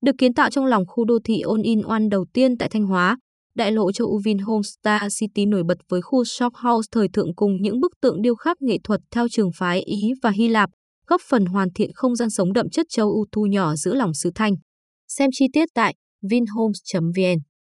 Được kiến tạo trong lòng khu đô thị all-in-one đầu tiên tại Thanh Hóa, đại lộ châu Uvin Homestar City nổi bật với khu shop house thời thượng cùng những bức tượng điêu khắc nghệ thuật theo trường phái Ý và Hy Lạp, góp phần hoàn thiện không gian sống đậm chất châu Âu thu nhỏ giữa lòng xứ Thanh. Xem chi tiết tại vinhomes.vn